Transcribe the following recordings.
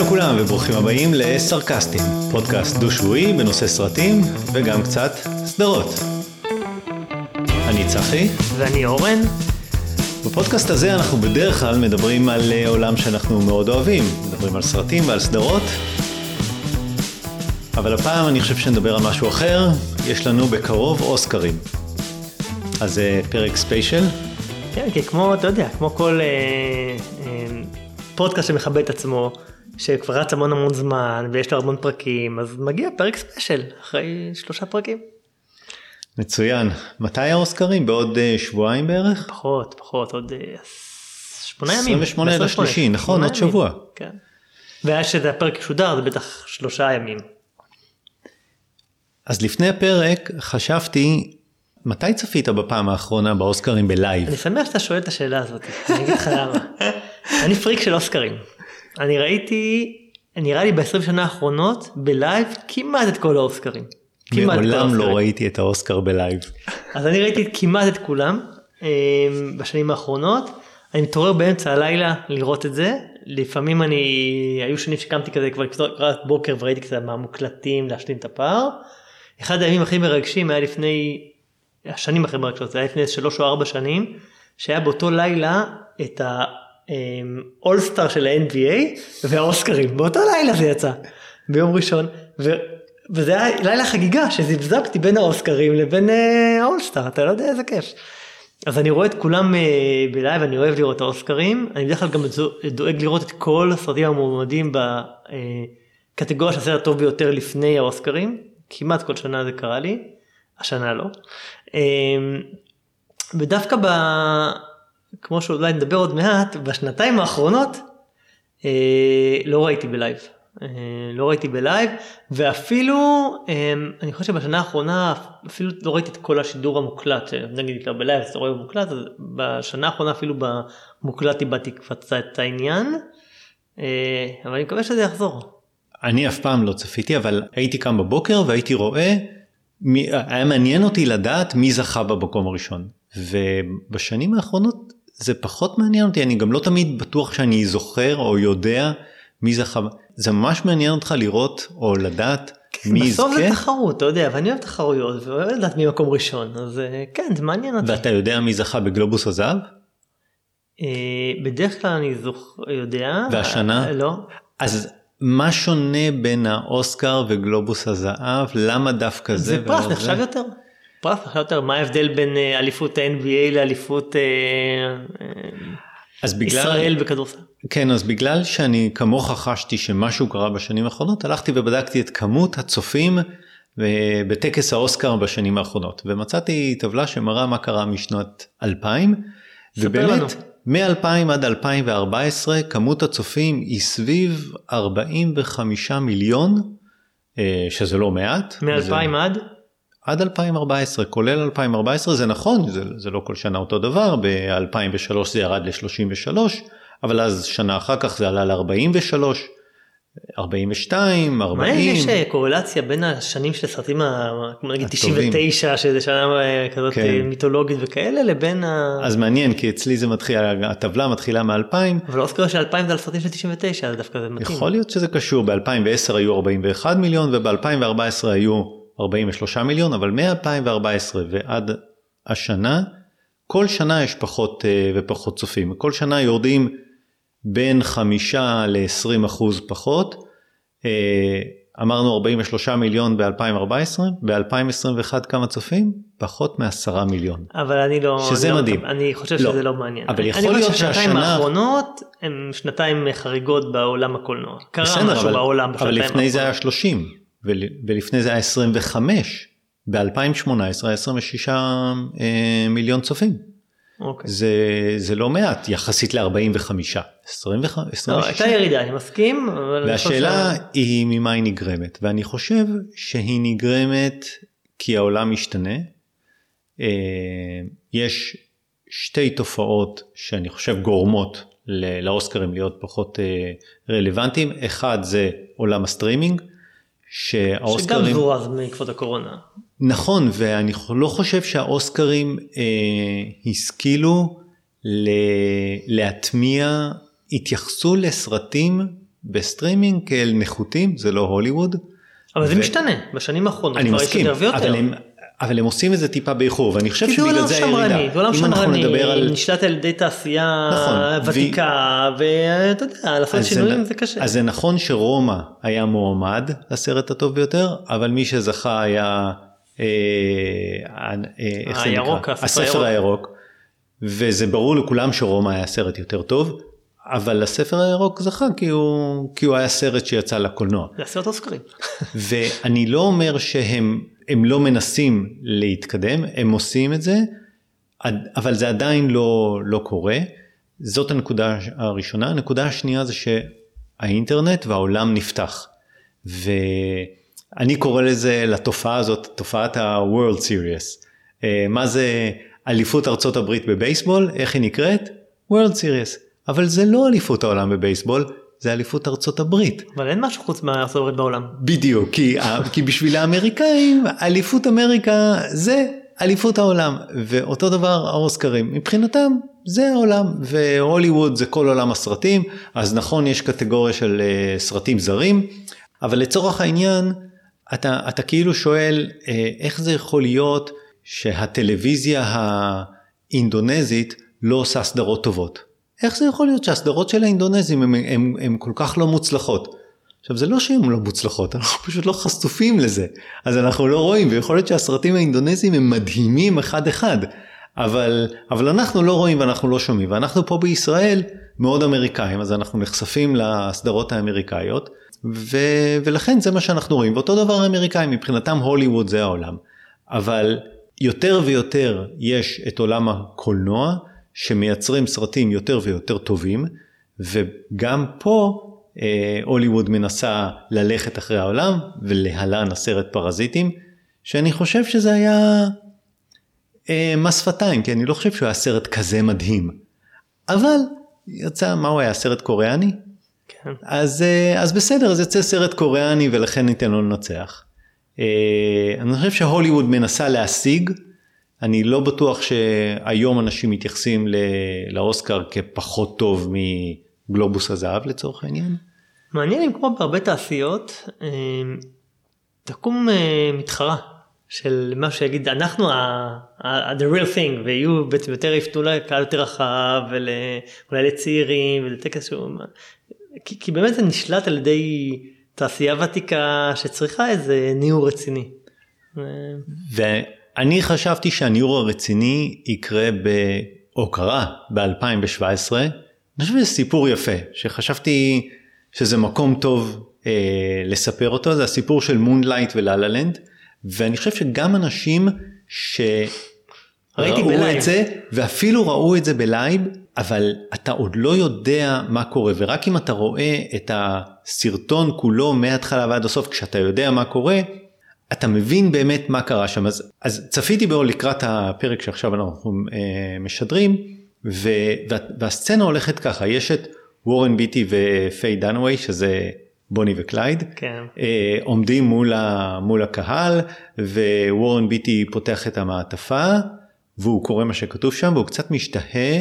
לכולם וברוכים הבאים לסרקסטים, פודקאסט דו-שבועי בנושא סרטים וגם קצת סדרות. אני צחי. ואני אורן. בפודקאסט הזה אנחנו בדרך כלל מדברים על אה, עולם שאנחנו מאוד אוהבים, מדברים על סרטים ועל סדרות, אבל הפעם אני חושב שנדבר על משהו אחר, יש לנו בקרוב אוסקרים. אז זה אה, פרק ספיישל. כן, כי כמו, אתה יודע, כמו כל אה, אה, פודקאסט שמכבד את עצמו, שכבר רץ המון המון זמן ויש לו המון פרקים, אז מגיע פרק special אחרי שלושה פרקים. מצוין. מתי האוסקרים? בעוד uh, שבועיים בערך? פחות, פחות, עוד uh, שמונה ימים. 28 לשלישי, נכון, עוד שבוע. כן. והיה שזה הפרק ישודר, זה בטח שלושה ימים. אז לפני הפרק חשבתי, מתי צפית בפעם האחרונה באוסקרים ב live? אני שמח שאתה שואל את השאלה הזאת, אני אגיד לך למה. אני פריק של אוסקרים. אני ראיתי, נראה לי ב-20 שנה האחרונות, ב live כמעט את כל האוסקרים. מעולם לא ראיתי את האוסקר ב live. אז אני ראיתי כמעט את כולם אמ, בשנים האחרונות. אני מתעורר באמצע הלילה לראות את זה. לפעמים אני, היו שנים שקמתי כזה כבר לקראת בוקר וראיתי קצת מהמוקלטים להשלים את הפער. אחד הימים הכי מרגשים היה לפני, השנים הכי מרגשות, זה היה לפני שלוש או ארבע שנים, שהיה באותו לילה את האולסטאר של ה-NBA והאוסקרים, באותו לילה זה יצא, ביום ראשון. ו... וזה היה לילה חגיגה שזפזפתי בין האוסקרים לבין אה, האולסטאר, אתה לא יודע איזה כיף. אז אני רואה את כולם אה, בלייב, אני אוהב לראות את האוסקרים, אני בדרך כלל גם דואג לראות את כל הסרטים המועמדים בקטגוריה של הסרט הטוב ביותר לפני האוסקרים, כמעט כל שנה זה קרה לי, השנה לא. אה, ודווקא ב... כמו שאולי נדבר עוד מעט, בשנתיים האחרונות לא ראיתי בלייב. אה, לא ראיתי בלייב ואפילו אה, אני חושב שבשנה האחרונה אפילו לא ראיתי את כל השידור המוקלט נגיד בלייב אתה רואה במוקלט אז בשנה האחרונה אפילו במוקלט איבדתי קצת את העניין אה, אבל אני מקווה שזה יחזור. אני אף פעם לא צפיתי אבל הייתי קם בבוקר והייתי רואה מי, היה מעניין אותי לדעת מי זכה במקום הראשון ובשנים האחרונות זה פחות מעניין אותי אני גם לא תמיד בטוח שאני זוכר או יודע מי זכה זה ממש מעניין אותך לראות או לדעת כן, מי יזכה. בסוף זה תחרות, אתה יודע, ואני אוהב תחרויות ואוהב לדעת מי מקום ראשון, אז אה, כן, זה מעניין אותי. ואתה יודע מי זכה בגלובוס הזהב? אה, בדרך כלל אני זוכר, יודע. והשנה? לא. אז מה שונה בין האוסקר וגלובוס הזהב? למה דווקא זה? זה פרס נחשב יותר. פרס נחשב יותר, מה ההבדל בין אליפות ה-NBA לאליפות... אז בגלל... ישראל בכדורסל. כן, אז בגלל שאני כמוך חשתי שמשהו קרה בשנים האחרונות, הלכתי ובדקתי את כמות הצופים אה, בטקס האוסקר בשנים האחרונות, ומצאתי טבלה שמראה מה קרה משנת 2000, ובאמת מ-2000 עד 2014 כמות הצופים היא סביב 45 מיליון, אה, שזה לא מעט. מ-2000 וזה... עד? עד 2014, כולל 2014, זה נכון, זה, זה לא כל שנה אותו דבר, ב-2003 זה ירד ל-33, אבל אז שנה אחר כך זה עלה ל-43, 42, 40. מה יש אה, קורלציה בין השנים של הסרטים, כמו נגיד 99, שזה שנה אה, כזאת כן. אה, מיתולוגית וכאלה, לבין ה... אז מעניין, כי אצלי זה מתחיל, הטבלה מתחילה מ-2000. אבל אוסקר של 2000 זה על סרטים של 99, אז דווקא זה מתאים. יכול להיות שזה קשור, ב-2010 היו 41 מיליון וב-2014 היו 43 מיליון, אבל מ-2014 ועד השנה, כל שנה יש פחות uh, ופחות צופים. כל שנה יורדים בין 5 ל-20 אחוז פחות. Uh, אמרנו 43 מיליון ב-2014, ב-2021 כמה צופים? פחות מ-10 מיליון. אבל אני לא... שזה אני לא מדהים. לא, אני חושב לא. שזה לא מעניין. אבל יכול להיות שהשנה... אני חושב שהשנתיים האחרונות הם שנתיים חריגות בעולם הקולנוע. קרה בסדר, משהו אבל, בעולם בשנתיים האחרונות. אבל לפני זה היה 30. ולפני זה היה 25, ב-2018 היה 26 אה, מיליון צופים. אוקיי. זה, זה לא מעט יחסית ל-45, 26. לא, הייתה ירידה, אני מסכים. והשאלה ש... היא ממה היא נגרמת, ואני חושב שהיא נגרמת כי העולם משתנה. אה, יש שתי תופעות שאני חושב גורמות לאוסקרים להיות פחות אה, רלוונטיים, אחד זה עולם הסטרימינג, שהאוסקרים... שגם זורז בעקבות הקורונה. נכון, ואני לא חושב שהאוסקרים אה, השכילו ל... להטמיע, התייחסו לסרטים בסטרימינג כאל נחותים, זה לא הוליווד. אבל זה ו- משתנה, בשנים האחרונות אני כבר יש מסכים, יותר ויותר. אבל הם, אבל הם עושים את זה טיפה באיחור, ואני חושב כי זה שבגלל עולם זה הירידה. שמרני, זה עולם שמרני. נשלט על ידי תעשייה נכון, ותיקה, ואתה יודע, לעשות שינויים זה, זה קשה. אז זה נכון שרומא היה מועמד לסרט הטוב ביותר, אבל מי שזכה היה, אה, אה, איך זה נקרא? הספר הספר הירוק, וזה ברור לכולם שרומא היה סרט יותר טוב, אבל הספר הירוק זכה כי הוא, כי הוא היה סרט שיצא לקולנוע. זה הסרט אוסקרים. ואני לא אומר שהם הם לא מנסים להתקדם, הם עושים את זה, אבל זה עדיין לא, לא קורה. זאת הנקודה הראשונה. הנקודה השנייה זה שהאינטרנט והעולם נפתח. ואני קורא לזה, לתופעה הזאת, תופעת ה-World Series. אה, מה זה אליפות ארצות הברית בבייסבול? איך היא נקראת? World Series. אבל זה לא אליפות העולם בבייסבול, זה אליפות ארצות הברית. אבל אין משהו חוץ מארצות הברית בעולם. בדיוק, כי, כי בשביל האמריקאים אליפות אמריקה זה אליפות העולם, ואותו דבר האוסקרים, מבחינתם זה העולם, והוליווד זה כל עולם הסרטים, אז נכון יש קטגוריה של אה, סרטים זרים, אבל לצורך העניין אתה, אתה כאילו שואל אה, איך זה יכול להיות שהטלוויזיה האינדונזית לא עושה סדרות טובות. איך זה יכול להיות שהסדרות של האינדונזים הן כל כך לא מוצלחות? עכשיו זה לא שהן לא מוצלחות, אנחנו פשוט לא חשופים לזה, אז אנחנו לא רואים, ויכול להיות שהסרטים האינדונזיים הם מדהימים אחד אחד, אבל, אבל אנחנו לא רואים ואנחנו לא שומעים, ואנחנו פה בישראל מאוד אמריקאים, אז אנחנו נחשפים לסדרות האמריקאיות, ו, ולכן זה מה שאנחנו רואים, ואותו דבר האמריקאים, מבחינתם הוליווד זה העולם, אבל יותר ויותר יש את עולם הקולנוע, שמייצרים סרטים יותר ויותר טובים, וגם פה אה, הוליווד מנסה ללכת אחרי העולם, ולהלן הסרט פרזיטים, שאני חושב שזה היה אה, מס שפתיים, כי אני לא חושב שהוא היה סרט כזה מדהים. אבל יצא, מה הוא היה, סרט קוריאני? כן. אז, אה, אז בסדר, אז יצא סרט קוריאני ולכן ניתן לו לנצח. אה, אני חושב שהוליווד מנסה להשיג, אני לא בטוח שהיום אנשים מתייחסים לאוסקר כפחות טוב מגלובוס הזהב לצורך העניין. מעניין אם כמו בהרבה תעשיות, אה, תקום אה, מתחרה של מה שיגיד אנחנו ה- ה- the real thing ויהיו בעצם יותר יפתו לקהל יותר רחב ואולי לצעירים ולטקס שהוא כי, כי באמת זה נשלט על ידי תעשייה ותיקה שצריכה איזה ניעור רציני. אה, ואני חשבתי שהניעור הרציני יקרה ב... או קרה ב-2017. אני חושב שזה סיפור יפה, שחשבתי שזה מקום טוב אה, לספר אותו, זה הסיפור של מונלייט וללה לנד, ואני חושב שגם אנשים שראו. את זה, ואפילו ראו את זה בלייב, אבל אתה עוד לא יודע מה קורה, ורק אם אתה רואה את הסרטון כולו מההתחלה ועד הסוף, כשאתה יודע מה קורה, אתה מבין באמת מה קרה שם. אז, אז צפיתי בו לקראת הפרק שעכשיו אנחנו אה, משדרים, ו, וה, והסצנה הולכת ככה, יש את וורן ביטי ופיי דנווי, שזה בוני וקלייד, כן. אה, עומדים מול, ה, מול הקהל, ווורן ביטי פותח את המעטפה, והוא קורא מה שכתוב שם, והוא קצת משתהה,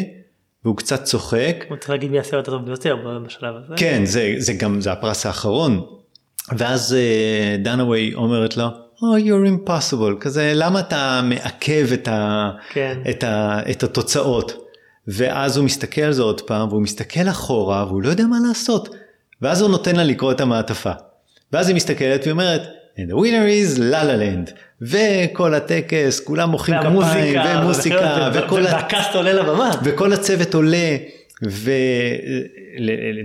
והוא קצת צוחק, הוא צריך להגיד מי הסרט הטוב ביותר בשלב הזה. כן, זה, זה גם, זה הפרס האחרון. ואז אה, דנאווי אומרת לו, Oh, you're impossible, כזה, למה אתה מעכב את, ה, כן. את, ה, את התוצאות? ואז הוא מסתכל על זה עוד פעם, והוא מסתכל אחורה, והוא לא יודע מה לעשות. ואז הוא נותן לה לקרוא את המעטפה. ואז היא מסתכלת ואומרת, And the winner is La La Land. וכל הטקס, כולם מוחאים כפיים, והמוזיקה, ומוזיקה, וכל ה... והקאסט עולה לבמה. וכל הצוות עולה, ו...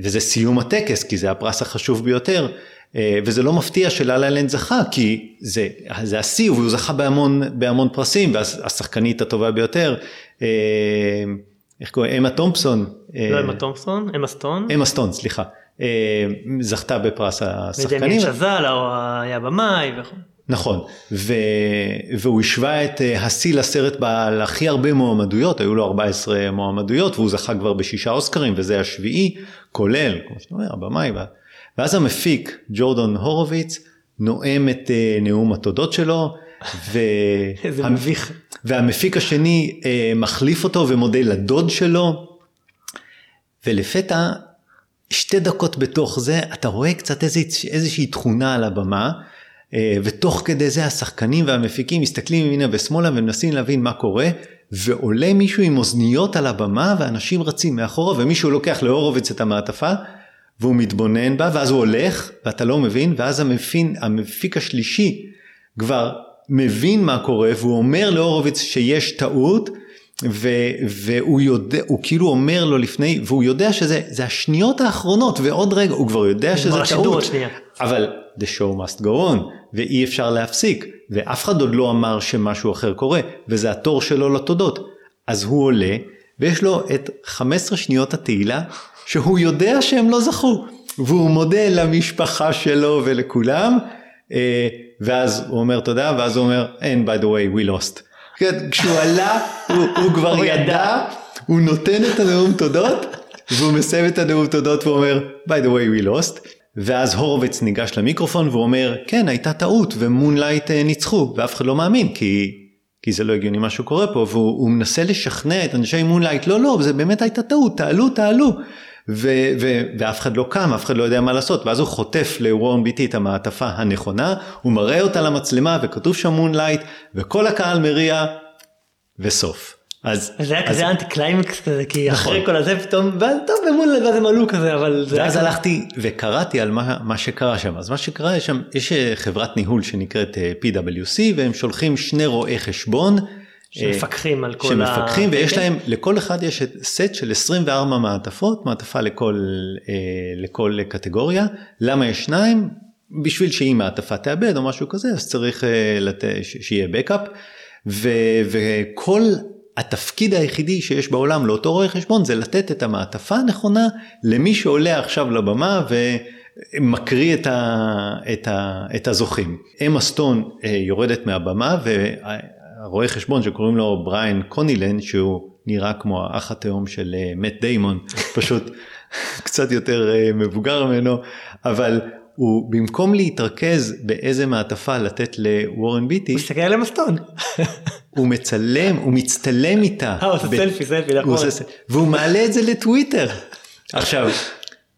וזה סיום הטקס, כי זה הפרס החשוב ביותר. אה, וזה לא מפתיע שללה לנד זכה, כי זה, זה השיא, והוא זכה בהמון, בהמון פרסים, והשחקנית הטובה ביותר, אה, איך קוראים? אמה תומפסון. אה, לא אמה תומפסון, אמה סטון. אמה סטון, סליחה. זכתה בפרס השחקנים. ודמיין שזל היה במאי. וכו'. נכון, ו... והוא השווה את השיא לסרט בעל הכי הרבה מועמדויות, היו לו 14 מועמדויות והוא זכה כבר בשישה אוסקרים וזה השביעי, כולל, כמו שאתה אומר, הבמאי. וה- ואז המפיק, ג'ורדון הורוביץ, נואם את אה, נאום התודות שלו, ו... איזה המ- מביך. והמפיק השני אה, מחליף אותו ומודה לדוד שלו, ולפתע שתי דקות בתוך זה אתה רואה קצת איזו, איזושהי תכונה על הבמה אה, ותוך כדי זה השחקנים והמפיקים מסתכלים ימינה ושמאלה ומנסים להבין מה קורה ועולה מישהו עם אוזניות על הבמה ואנשים רצים מאחורה ומישהו לוקח להורוביץ את המעטפה והוא מתבונן בה ואז הוא הולך ואתה לא מבין ואז המפין, המפיק השלישי כבר מבין מה קורה והוא אומר להורוביץ שיש טעות ו, והוא יודע, הוא כאילו אומר לו לפני, והוא יודע שזה השניות האחרונות ועוד רגע, הוא כבר יודע שזה טעות, אבל the show must go on ואי אפשר להפסיק ואף אחד עוד לא אמר שמשהו אחר קורה וזה התור שלו לתודות. אז הוא עולה ויש לו את 15 שניות התהילה שהוא יודע שהם לא זכו והוא מודה למשפחה שלו ולכולם אה, ואז הוא אומר תודה ואז הוא אומר and by the way we lost. כן, כשהוא עלה הוא, הוא כבר ידע, הוא נותן את הנאום תודות והוא מסיים את הנאום תודות ואומר by the way we lost. ואז הורוביץ ניגש למיקרופון והוא אומר כן הייתה טעות ומונלייט אה, ניצחו ואף אחד לא מאמין כי כי זה לא הגיוני מה שקורה פה. והוא מנסה לשכנע את אנשי מונלייט לא לא זה באמת הייתה טעות תעלו תעלו ו- ו- ואף אחד לא קם אף אחד לא יודע מה לעשות ואז הוא חוטף לוורן ביטי את המעטפה הנכונה הוא מראה אותה למצלמה וכתוב שם מונלייט וכל הקהל מריע וסוף. אז זה היה כזה אנטי קליימקס כזה כי נכון. אחרי כל הזה פתאום טוב במול ואז הם עלו כזה אבל זה ואז הלכתי וקראתי על מה, מה שקרה שם אז מה שקרה שם יש אה, חברת ניהול שנקראת אה, PwC והם שולחים שני רואי חשבון. שמפקחים על כל שמפקחים ה... ויש להם לכל אחד יש סט של 24 מעטפות מעטפה לכל אה, לכל קטגוריה. למה יש שניים? בשביל שאם מעטפה תאבד או משהו כזה אז צריך לת... שיהיה בקאפ וכל התפקיד היחידי שיש בעולם לאותו רואה חשבון זה לתת את המעטפה הנכונה למי שעולה עכשיו לבמה ומקריא את, ה, את, ה, את הזוכים. אמה סטון אה, יורדת מהבמה והרואה חשבון שקוראים לו בריין קונילן שהוא נראה כמו האח התאום של מת אה, דיימון פשוט קצת יותר אה, מבוגר ממנו אבל הוא במקום להתרכז באיזה מעטפה לתת לוורן ביטי, הוא מסתכל על המסטון. הוא מצלם, הוא מצטלם איתה. אה, הוא עושה סלפי, סלפי, נכון. והוא מעלה את זה לטוויטר. עכשיו,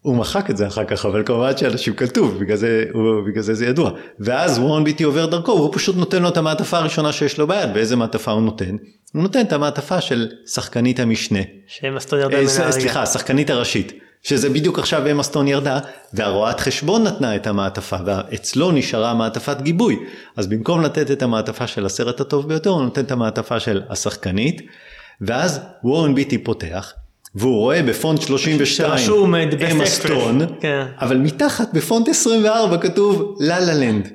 הוא מחק את זה אחר כך, אבל כמובן שאנשים כתוב, בגלל זה, בגלל זה זה ידוע. ואז וורן ביטי עובר דרכו, והוא פשוט נותן לו את המעטפה הראשונה שיש לו ביד, ואיזה מעטפה הוא נותן? הוא נותן את המעטפה של שחקנית המשנה. שהם הסטון ירדה ממנה. סליחה, השחקנית הראשית. שזה בדיוק עכשיו אמה סטון ירדה, והרואת חשבון נתנה את המעטפה, ואצלו נשארה מעטפת גיבוי. אז במקום לתת את המעטפה של הסרט הטוב ביותר, הוא נותן את המעטפה של השחקנית, ואז וורן ביטי פותח, והוא רואה בפונט 32 אמה סטון, כן. אבל מתחת בפונט 24 כתוב לה לה לנד.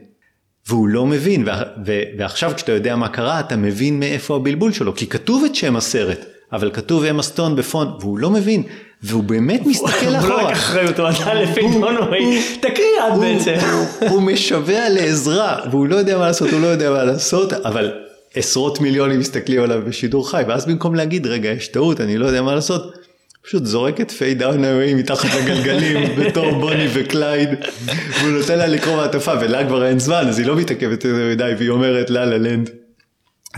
והוא לא מבין, ועכשיו כשאתה יודע מה קרה, אתה מבין מאיפה הבלבול שלו, כי כתוב את שם הסרט, אבל כתוב אמה סטון בפונט, והוא לא מבין. והוא באמת מסתכל אחורה. הוא לא לקח אחריות, הוא נתן לפיי דנווי, תקריאי את בעצם. הוא משווע לעזרה, והוא לא יודע מה לעשות, הוא לא יודע מה לעשות, אבל עשרות מיליונים מסתכלים עליו בשידור חי, ואז במקום להגיד, רגע, יש טעות, אני לא יודע מה לעשות, פשוט זורק את פיי דנווי מתחת לגלגלים בתור בוני וקלייד והוא נותן לה לקרוא מעטפה ולה כבר אין זמן אז היא לא מתעכבת יותר מדי והיא אומרת לה לה לנד.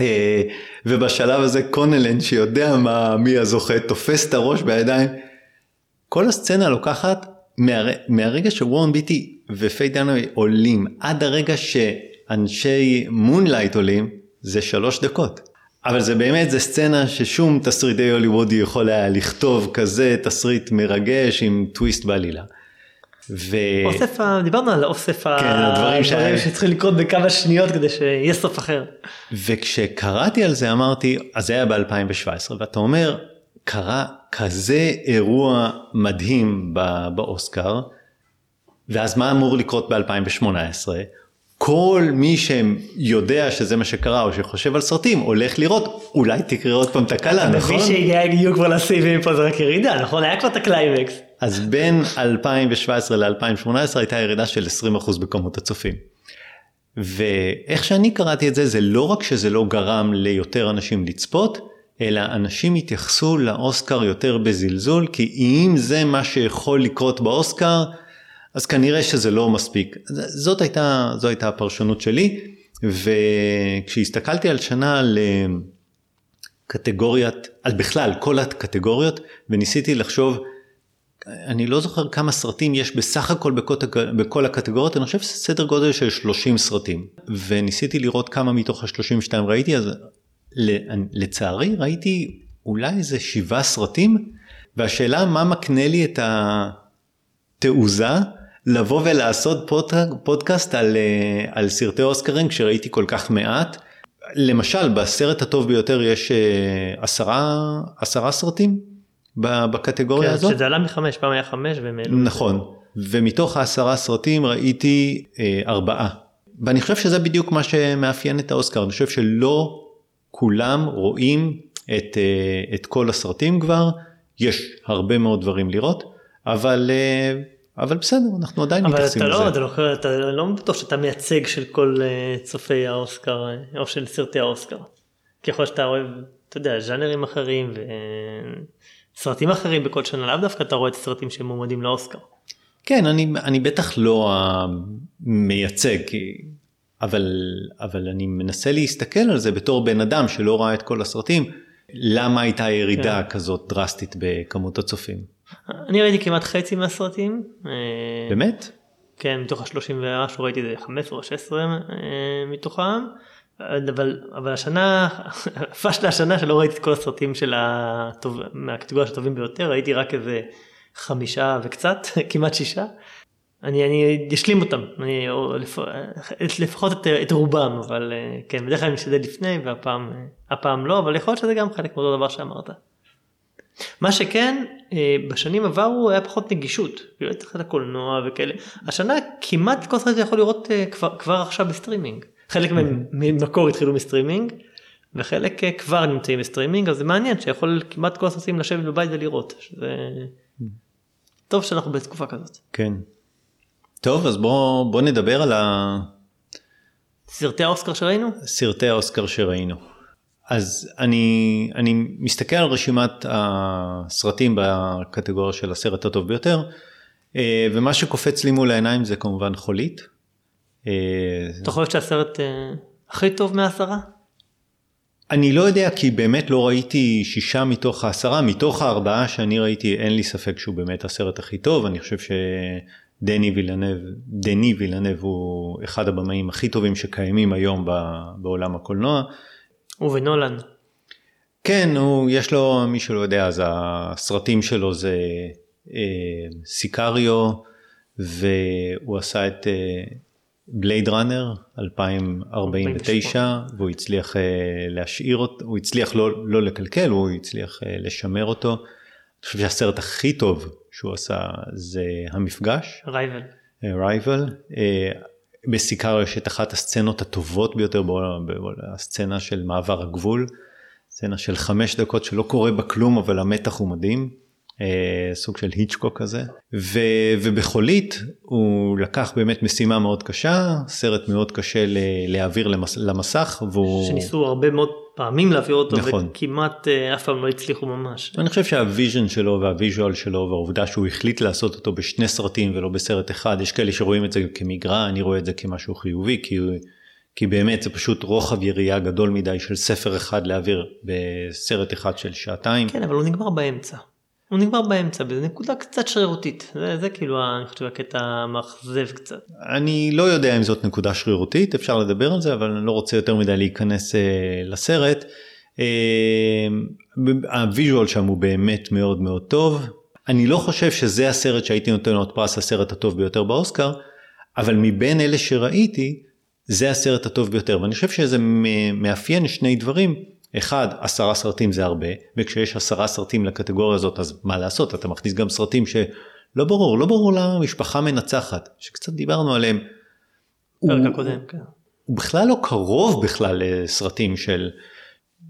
אה, ובשלב הזה קולינן שיודע מה מי הזוכה תופס את הראש בידיים כל הסצנה לוקחת מהר... מהרגע שוורן ביטי ופיי דנווי עולים עד הרגע שאנשי מונלייט עולים זה שלוש דקות. אבל זה באמת זה סצנה ששום תסריטאי הוליוודי יכול היה לכתוב כזה תסריט מרגש עם טוויסט בעלילה. ו... אוסף, דיברנו על אוסף כן, הדברים שה... שצריכים לקרות בכמה שניות כדי שיהיה סוף אחר. וכשקראתי על זה אמרתי, אז זה היה ב-2017 ואתה אומר, קרה כזה אירוע מדהים באוסקר, ואז מה אמור לקרות ב-2018? כל מי שיודע שזה מה שקרה או שחושב על סרטים הולך לראות אולי תקרה עוד פעם תקלה נכון? מי שהגיעו כבר לסיבים פה זה רק ירידה נכון היה כבר את הקליימקס. אז בין 2017 ל-2018 הייתה ירידה של 20% בכמות הצופים. ואיך שאני קראתי את זה זה לא רק שזה לא גרם ליותר אנשים לצפות אלא אנשים התייחסו לאוסקר יותר בזלזול, כי אם זה מה שיכול לקרות באוסקר, אז כנראה שזה לא מספיק. זאת הייתה, זו הייתה הפרשנות שלי, וכשהסתכלתי על שנה על קטגוריית, על בכלל כל הקטגוריות, וניסיתי לחשוב אני לא זוכר כמה סרטים יש בסך הכל בכל, בכל הקטגוריות, אני חושב שזה סדר גודל של 30 סרטים. וניסיתי לראות כמה מתוך ה-32 ראיתי, אז לצערי ראיתי אולי איזה שבעה סרטים, והשאלה מה מקנה לי את התעוזה לבוא ולעשות פוד, פודקאסט על, אה, על סרטי אוסקרים כשראיתי כל כך מעט. למשל בסרט הטוב ביותר יש אה, עשרה, עשרה סרטים בקטגוריה כן, הזאת. שזה עלה מחמש, פעם היה חמש והם העלו. נכון, ומתוך העשרה סרטים ראיתי אה, ארבעה. ואני חושב שזה בדיוק מה שמאפיין את האוסקר, אני חושב שלא כולם רואים את, אה, את כל הסרטים כבר, יש הרבה מאוד דברים לראות, אבל, אה, אבל בסדר, אנחנו עדיין מתייחסים לזה. אבל אתה לא, אתה לא, אתה לא בטוח שאתה מייצג של כל אה, צופי האוסקר, או של סרטי האוסקר. ככל שאתה אוהב, אתה יודע, ז'אנרים אחרים וסרטים אחרים בכל שנה, לאו דווקא אתה רואה את הסרטים שמועמדים לאוסקר. כן, אני, אני בטח לא המייצג, אבל, אבל אני מנסה להסתכל על זה בתור בן אדם שלא ראה את כל הסרטים, למה הייתה ירידה כן. כזאת דרסטית בכמות הצופים. אני ראיתי כמעט חצי מהסרטים. אה, באמת? כן, מתוך ה-30 ומשהו ראיתי איזה 15 או 16 אה, מתוכם. אבל, אבל השנה, פשלה השנה שלא ראיתי את כל הסרטים של הטוב, מהקטגוריה הטובים ביותר, ראיתי רק איזה חמישה וקצת, כמעט שישה. אני, אני אשלים אותם, אני, לפ, לפחות את, את רובם, אבל אה, כן, בדרך כלל אני משתדל לפני והפעם הפעם לא, אבל יכול להיות שזה גם חלק מאותו דבר שאמרת. מה שכן, אה, בשנים עברו היה פחות נגישות, באמת אחת הקולנוע וכאלה. השנה כמעט כל סרט יכול לראות אה, כבר, כבר עכשיו בסטרימינג. חלק במקור התחילו מסטרימינג, וחלק כבר נמצאים בסטרימינג, אז זה מעניין שיכול כמעט כל הסרטים לשבת בבית ולראות. שזה... טוב שאנחנו בתקופה כזאת. כן. טוב, אז בוא, בוא נדבר על ה... סרטי האוסקר שראינו? סרטי האוסקר שראינו. אז אני, אני מסתכל על רשימת הסרטים בקטגוריה של הסרט הטוב ביותר, אה, ומה שקופץ לי מול העיניים זה כמובן חולית. אה, אתה חושב שהסרט אה, הכי טוב מהעשרה? אני לא יודע כי באמת לא ראיתי שישה מתוך העשרה, מתוך הארבעה שאני ראיתי אין לי ספק שהוא באמת הסרט הכי טוב, אני חושב ש... דני וילנב, דני וילנב הוא אחד הבמאים הכי טובים שקיימים היום בעולם הקולנוע. ובנולן. כן, הוא, יש לו, מי שלא יודע, אז הסרטים שלו זה אה, סיקריו, והוא עשה את בלייד ראנר 2049, והוא הצליח אה, להשאיר אותו, הוא הצליח לא, לא לקלקל, הוא הצליח אה, לשמר אותו. אני חושב שהסרט הכי טוב שהוא עשה זה המפגש. רייבל. Arrival. אה, בסיקריו יש את אחת הסצנות הטובות ביותר בעולם, הסצנה של מעבר הגבול. סצנה של חמש דקות שלא קורה בה כלום אבל המתח הוא מדהים. אה, סוג של היצ'קוק כזה ו, ובחולית הוא לקח באמת משימה מאוד קשה סרט מאוד קשה להעביר למס, למסך והוא שניסו הרבה מאוד פעמים להעביר אותו נכון. וכמעט אה, אף פעם לא הצליחו ממש. אני חושב שה vision שלו וה visual שלו והעובדה שהוא החליט לעשות אותו בשני סרטים ולא בסרט אחד יש כאלה שרואים את זה כמגרע אני רואה את זה כמשהו חיובי כי. כי באמת זה פשוט רוחב יריעה גדול מדי של ספר אחד להעביר בסרט אחד של שעתיים. כן אבל הוא נגמר באמצע. הוא נגמר באמצע באיזה נקודה קצת שרירותית זה, זה כאילו אני חושב הקטע המאכזב קצת. אני לא יודע אם זאת נקודה שרירותית אפשר לדבר על זה אבל אני לא רוצה יותר מדי להיכנס אה, לסרט. אה, ה visual שם הוא באמת מאוד מאוד טוב אני לא חושב שזה הסרט שהייתי נותן לו את פרס הסרט הטוב ביותר באוסקר אבל מבין אלה שראיתי זה הסרט הטוב ביותר ואני חושב שזה מאפיין שני דברים. אחד, עשרה סרטים זה הרבה, וכשיש עשרה סרטים לקטגוריה הזאת, אז מה לעשות, אתה מכניס גם סרטים שלא ברור, לא ברור למה משפחה מנצחת, שקצת דיברנו עליהם. הוא, הקודם, כן. הוא בכלל לא קרוב בכלל לסרטים של,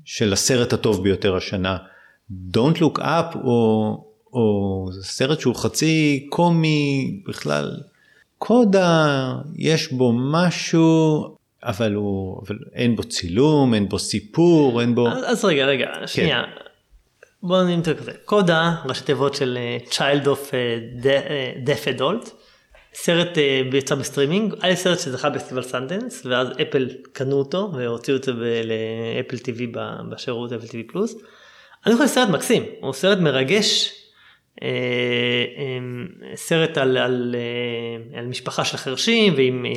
של הסרט הטוב ביותר השנה. Don't Look Up או, או סרט שהוא חצי קומי בכלל. קודה יש בו משהו אבל הוא, אבל אין בו צילום, אין בו סיפור, אין בו... אז רגע, רגע, כן. שנייה. בוא נמתר כזה. קודה, ראשי תיבות של אה, Child of אה, אה, Deaf Adult. סרט יצא בסטרימינג, היה סרט שזכה בפסטיבל סנדנס, ואז אפל קנו אותו והוציאו את זה לאפל TV בשירות אפל TV פלוס. אני חושב סרט מקסים, הוא סרט מרגש, סרט על, על, אה, על משפחה של חרשים ועם אה,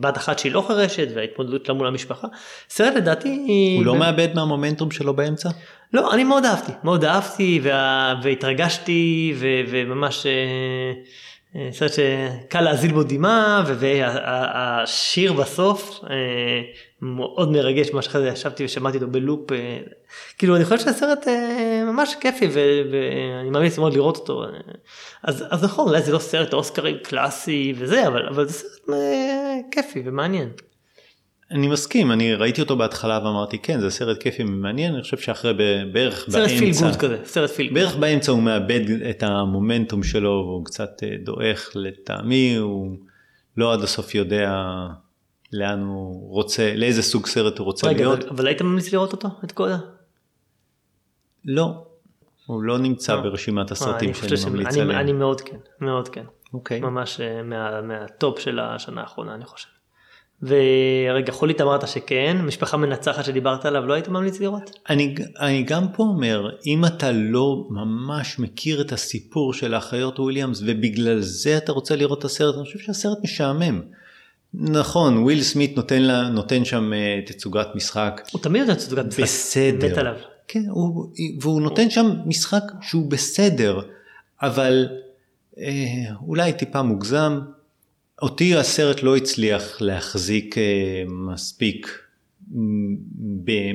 בת אחת שהיא לא חירשת וההתמודדות שלה מול המשפחה. סרט לדעתי... הוא לא מאבד מהמומנטום שלו באמצע? לא, אני מאוד אהבתי, מאוד אהבתי וה... והתרגשתי ו... וממש אה, אה, סרט שקל להזיל בו דמעה והשיר בסוף אה, מאוד מרגש, מה שאחרי זה ישבתי ושמעתי אותו בלופ, אה, כאילו אני חושב שהסרט אה, ממש כיפי ואני ממליץ מאוד לראות אותו. אה, אז, אז נכון, אולי זה לא סרט אוסקרים קלאסי וזה, אבל, אבל זה סרט כיפי ומעניין. אני מסכים, אני ראיתי אותו בהתחלה ואמרתי כן זה סרט כיפי ומעניין, אני חושב שאחרי בערך סרט feel באמצע, good כזה, סרט feel good. בערך באמצע הוא מאבד את המומנטום שלו והוא קצת דועך לטעמי, הוא לא עד הסוף יודע לאן הוא רוצה, לאיזה סוג סרט הוא רוצה רגע, להיות. אבל, אבל היית ממליץ לראות אותו? את קודה? לא, הוא לא נמצא אה. ברשימת הסרטים אני שאני ממליץ עליהם. אני מאוד כן, מאוד כן. אוקיי. ממש אה, מה, מהטופ של השנה האחרונה אני חושב. ורגע חולית אמרת שכן, משפחה מנצחת שדיברת עליו לא היית ממליץ לראות? אני, אני גם פה אומר, אם אתה לא ממש מכיר את הסיפור של האחיות וויליאמס ובגלל זה אתה רוצה לראות את הסרט, אני חושב שהסרט משעמם. נכון, וויל סמית נותן, לה, נותן שם אה, תצוגת משחק הוא תמיד נותן תצוגת משחק, בסדר. מת עליו. כן, הוא, והוא נותן שם משחק שהוא בסדר, אבל אה, אולי טיפה מוגזם. אותי הסרט לא הצליח להחזיק אה, מספיק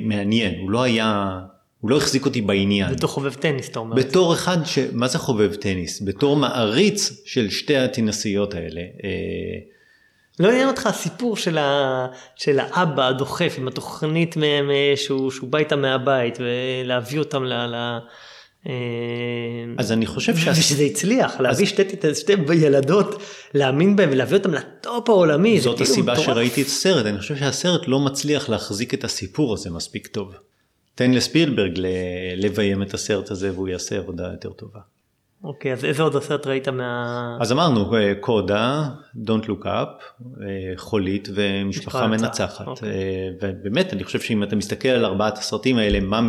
מעניין, הוא לא היה, הוא לא החזיק אותי בעניין. בתור חובב טניס אתה אומר. את זה. בתור אחד ש... מה זה חובב טניס? בתור מעריץ של שתי הטנסיות האלה. אה, לא עניין אותך הסיפור של, ה... של האבא הדוחף עם התוכנית מהם שהוא, שהוא בא איתם מהבית ולהביא אותם ל... ל... אה, אז אני חושב שה- ושזה הצליח להביא שתי, שתי ילדות להאמין בהם ולהביא אותם לטופ העולמי. זאת כאילו הסיבה מטורף. שראיתי את הסרט, אני חושב שהסרט לא מצליח להחזיק את הסיפור הזה מספיק טוב. תן לספילברג לביים את הסרט הזה והוא יעשה עבודה יותר טובה. אוקיי אז איזה עוד סרט ראית מה... אז אמרנו אה, קודה, Don't Look Up, אה, חולית ומשפחה משפחה מנצחת. אוקיי. אה, ובאמת אני חושב שאם אתה מסתכל על ארבעת הסרטים האלה, מה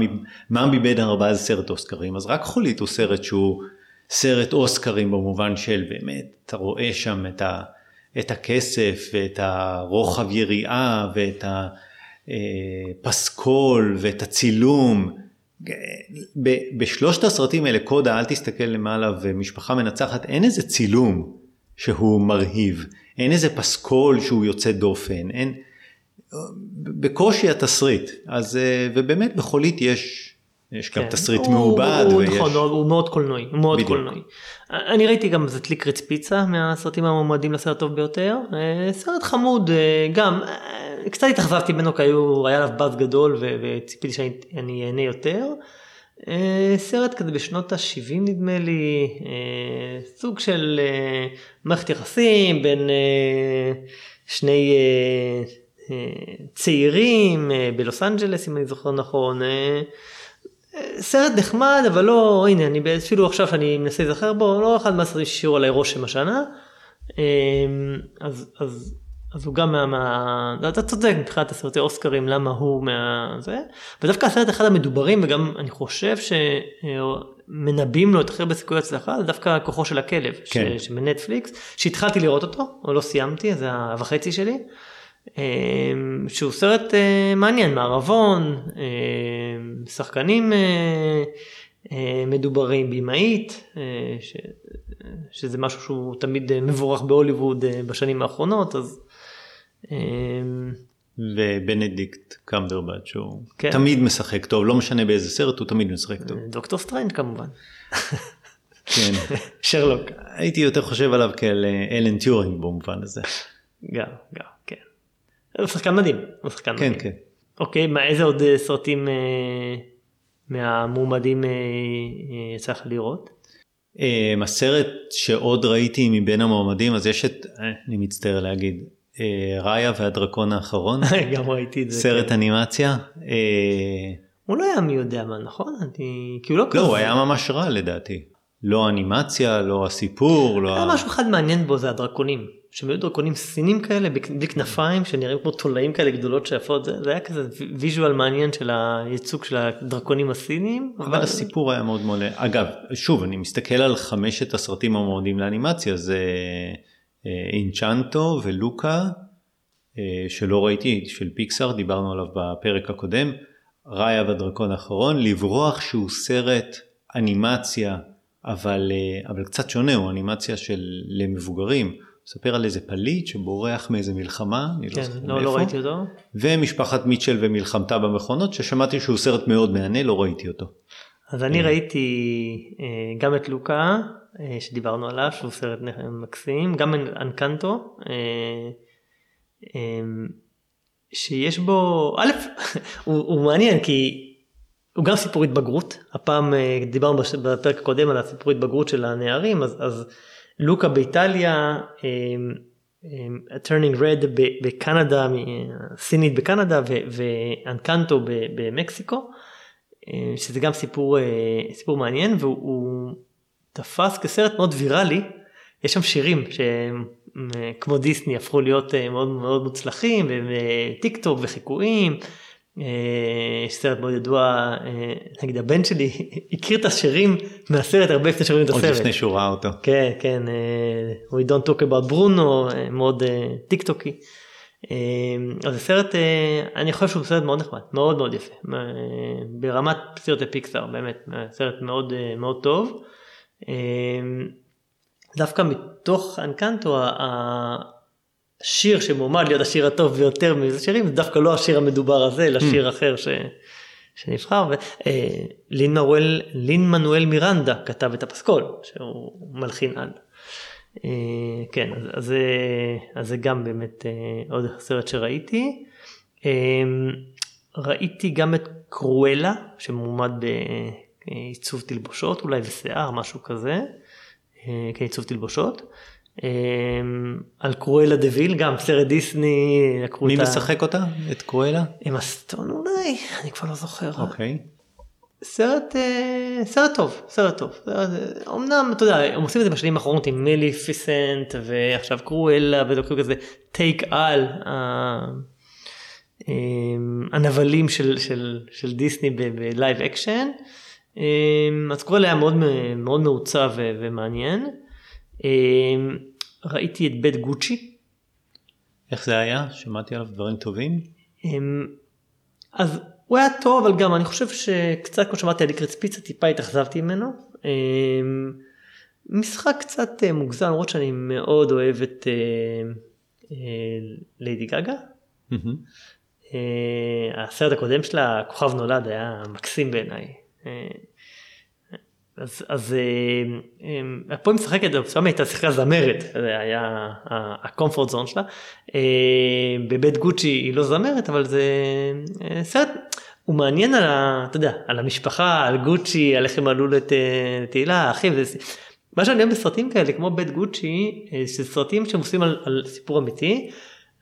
מה מבין הארבעה זה סרט אוסקרים, אז רק חולית הוא סרט שהוא סרט אוסקרים במובן של באמת, אתה רואה שם את, ה, את הכסף ואת הרוחב יריעה ואת הפסקול ואת הצילום. ב- בשלושת הסרטים האלה, קודה, אל תסתכל למעלה ומשפחה מנצחת, אין איזה צילום שהוא מרהיב, אין איזה פסקול שהוא יוצא דופן, אין, בקושי התסריט, אז אה, ובאמת בחולית יש, יש גם כן. תסריט הוא- מעובד, הוא, ויש, נכון, הוא, מאוד קולנועי, הוא מאוד בדיוק. קולנועי. אני ראיתי גם זה טליקרץ פיצה מהסרטים המועמדים לסרט הטוב ביותר. אה, סרט חמוד אה, גם, אה, קצת התאכזבתי ממנו כי היה עליו באז גדול ו- וציפיתי שאני אהנה יותר. אה, סרט כזה בשנות ה-70 נדמה לי, אה, סוג של אה, מערכת יחסים בין שני צעירים בלוס אנג'לס אם אני זוכר נכון. סרט נחמד אבל לא הנה אני אפילו עכשיו שאני מנסה להיזכר בו לא אחד מהסרטים שהשאירו עליי רושם השנה. אז אז אז הוא גם מה, מה אתה צודק מבחינת הסרטי אוסקרים למה הוא מה זה ודווקא הסרט אחד המדוברים וגם אני חושב שמנבאים לו את הכי הרבה סיכוי הצלחה זה דווקא כוחו של הכלב כן. ש- שבנטפליקס שהתחלתי לראות אותו או לא סיימתי זה החצי שלי. אמ, שהוא סרט אה, מעניין מערבון אה, שחקנים אה, אה, מדוברים במאית אה, ש, שזה משהו שהוא תמיד מבורך בהוליווד בשנים האחרונות אז ובנדיקט קמברבט שהוא כן. תמיד משחק טוב, לא משנה באיזה סרט, הוא תמיד משחק טוב. דוקטור סטריינג' כמובן כן. שרלוק הייתי יותר חושב עליו כאל אה, אלן טיורינג במובן הזה. גם גם כן. הוא שחקן מדהים הוא שחקן כן, מדהים. כן. אוקיי מה איזה עוד אה, סרטים אה, מהמועמדים אה, אה, יצא לך לראות? אה, הסרט שעוד ראיתי מבין המועמדים, אז יש את, אה, אני מצטער להגיד, אה, ראיה והדרקון האחרון, גם ראיתי את זה. סרט כן. אנימציה. אה, הוא לא היה מי יודע מה נכון? אני... כי הוא לא לא, כזה. הוא היה ממש רע לדעתי. לא אנימציה, לא הסיפור, לא... היה משהו אחד מעניין בו זה הדרקונים. שהם היו דרקונים סינים כאלה בלי כנפיים שנראים כמו תולעים כאלה גדולות שיפות זה, זה היה כזה ויז'ואל מעניין של הייצוג של הדרקונים הסינים. אבל, אבל הסיפור היה מאוד מאוד אגב שוב אני מסתכל על חמשת הסרטים המועדים לאנימציה זה אינצ'נטו ולוקה אה, שלא ראיתי של פיקסאר דיברנו עליו בפרק הקודם ראיה והדרקון האחרון לברוח שהוא סרט אנימציה אבל אה, אבל קצת שונה הוא אנימציה של למבוגרים. מספר על איזה פליט שבורח מאיזה מלחמה, אני לא כן, לא זוכר לא, מאיפה. לא ראיתי אותו. ומשפחת מיטשל ומלחמתה במכונות, ששמעתי שהוא סרט מאוד מהנה, לא ראיתי אותו. אז אני אה. ראיתי אה, גם את לוקה, אה, שדיברנו עליו, שהוא סרט מקסים, גם אנקנטו, שיש בו, א', הוא, הוא מעניין כי הוא גם סיפור התבגרות, הפעם דיברנו בפרק הקודם על הסיפור התבגרות של הנערים, אז, אז לוקה באיטליה, אמ, אמ, turning red בקנדה, סינית בקנדה ואנקנטו במקסיקו, אמ, שזה גם סיפור, אה, סיפור מעניין והוא תפס כסרט מאוד ויראלי, יש שם שירים שהם כמו דיסני הפכו להיות אה, מאוד מאוד מוצלחים וטיק טוק וחיקויים. אה, יש סרט מאוד ידוע, אה, נגיד הבן שלי הכיר את השירים מהסרט הרבה לפני שרואים את הסרט. עוד לפני שהוא ראה אותו. כן, כן, We Don't Talk About Bruno, מאוד טיק טוקי. אז הסרט, אני חושב שהוא סרט מאוד נחמד, מאוד מאוד יפה, ברמת סרטי פיקסאר, באמת, סרט מאוד מאוד טוב. דווקא מתוך אנקנטו, השיר שמועמד להיות השיר הטוב ביותר מזה שירים זה דווקא לא השיר המדובר הזה אלא שיר mm. אחר ש... שנבחר ולין אה, מנואל מירנדה כתב את הפסקול שהוא מלחין על. אה, כן אז, אז זה גם באמת אה, עוד סרט שראיתי. ראיתי גם את קרואלה שמועמד בעיצוב תלבושות אולי ושיער משהו כזה כעיצוב תלבושות. אמ, על קרואלה דה ויל גם סרט דיסני. מי משחק אותה? את קרואלה? עם הסטון אולי אני כבר לא זוכר. אוקיי. סרט אה, סרט טוב סרט טוב אמנם אתה יודע הם עושים את זה בשנים האחרונות עם מליפיסנט ועכשיו קרואלה וזה כזה take על הנבלים של, של, של דיסני ב live action אמ, אז קרואלה היה מאוד מאוד מעוצב ומעניין. אמ, ראיתי את בית גוצ'י. איך זה היה? שמעתי עליו דברים טובים? אמ, אז הוא היה טוב אבל גם אני חושב שקצת כמו שמעתי על ליקריץ פיצה טיפה התאכזבתי ממנו. אמ, משחק קצת אה, מוגזם למרות שאני מאוד אוהב את אה, אה, ליידי גגה. הסרט הקודם שלה כוכב נולד היה מקסים בעיניי. אז, אז אה, אה, פה היא משחקת, שם הייתה שיחקה זמרת, זה היה הקומפורט זון שלה. אה, בבית גוצ'י היא לא זמרת, אבל זה סרט, הוא מעניין על, ה, אתה יודע, על המשפחה, על גוצ'י, על איך הם עלו לתהילה, אחים. מה שאני אוהב בסרטים כאלה, כמו בית גוצ'י, זה סרטים שהם עושים על, על סיפור אמיתי.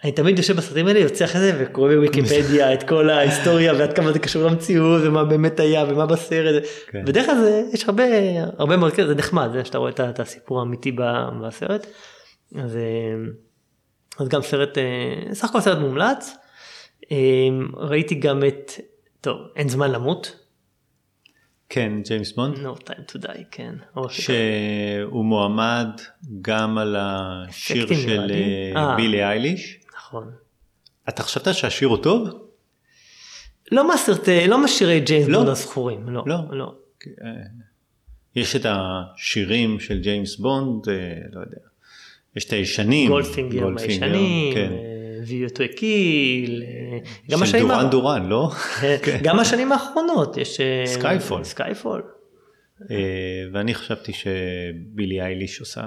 אני תמיד יושב בסרטים האלה יוצא אחרי זה וקורא בוויקיפדיה את כל ההיסטוריה ועד כמה זה קשור למציאות ומה באמת היה ומה בסרט. כן. בדרך כלל זה, יש הרבה הרבה מאוד כזה זה נחמד זה שאתה רואה את הסיפור האמיתי בסרט. אז, אה, אז גם סרט אה, סך הכל סרט מומלץ. אה, ראיתי גם את טוב אין זמן למות. כן ג'יימס בונד. No time to die כן. שהוא מועמד גם על השיר של בילי אייליש. נכון. אתה חשבת שהשיר הוא טוב? לא מהסרטי, לא משירי ג'יימס לא. בונד הזכורים, לא. לא. לא. אה, יש את השירים של ג'יימס בונד, אה, לא יודע, יש את הישנים. גולדפינגר הישנים, כן. View to a Kill, גם השנים... של דורן דורן, לא? כן. גם השנים האחרונות יש... סקייפול. סקייפול. ואני חשבתי שבילי אייליש עושה,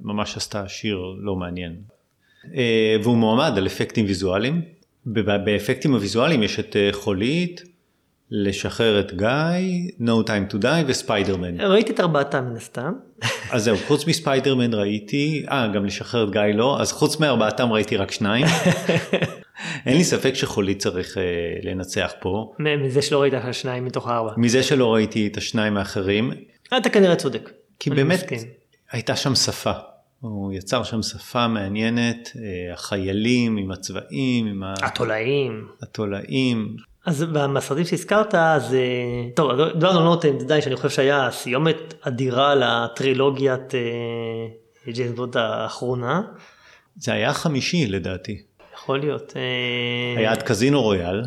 ממש עשתה שיר לא מעניין. אה, והוא מועמד על אפקטים ויזואליים. באפקטים הוויזואליים יש את אה, חולית, לשחרר את גיא, No Time to Die וספיידרמן. ראיתי את ארבעתם מן הסתם. אז זהו, חוץ מספיידרמן ראיתי, אה גם לשחרר את גיא לא, אז חוץ מארבעתם ראיתי רק שניים. אין לי ספק שחולית צריך uh, לנצח פה. מזה שלא ראית את השניים מתוך הארבע. מזה שלא ראיתי את השניים האחרים. אתה כנראה צודק. כי באמת מסכים. הייתה שם שפה. הוא יצר שם שפה מעניינת, אה, החיילים עם הצבעים, עם התולעים. התולעים. אז בסרטים שהזכרת, אז אה, טוב, דיברנו על No Time to Die שאני חושב שהיה סיומת אדירה לטרילוגיית אה, ג'יימס בונד האחרונה. זה היה חמישי לדעתי. יכול להיות. היה עד קזינו רויאל.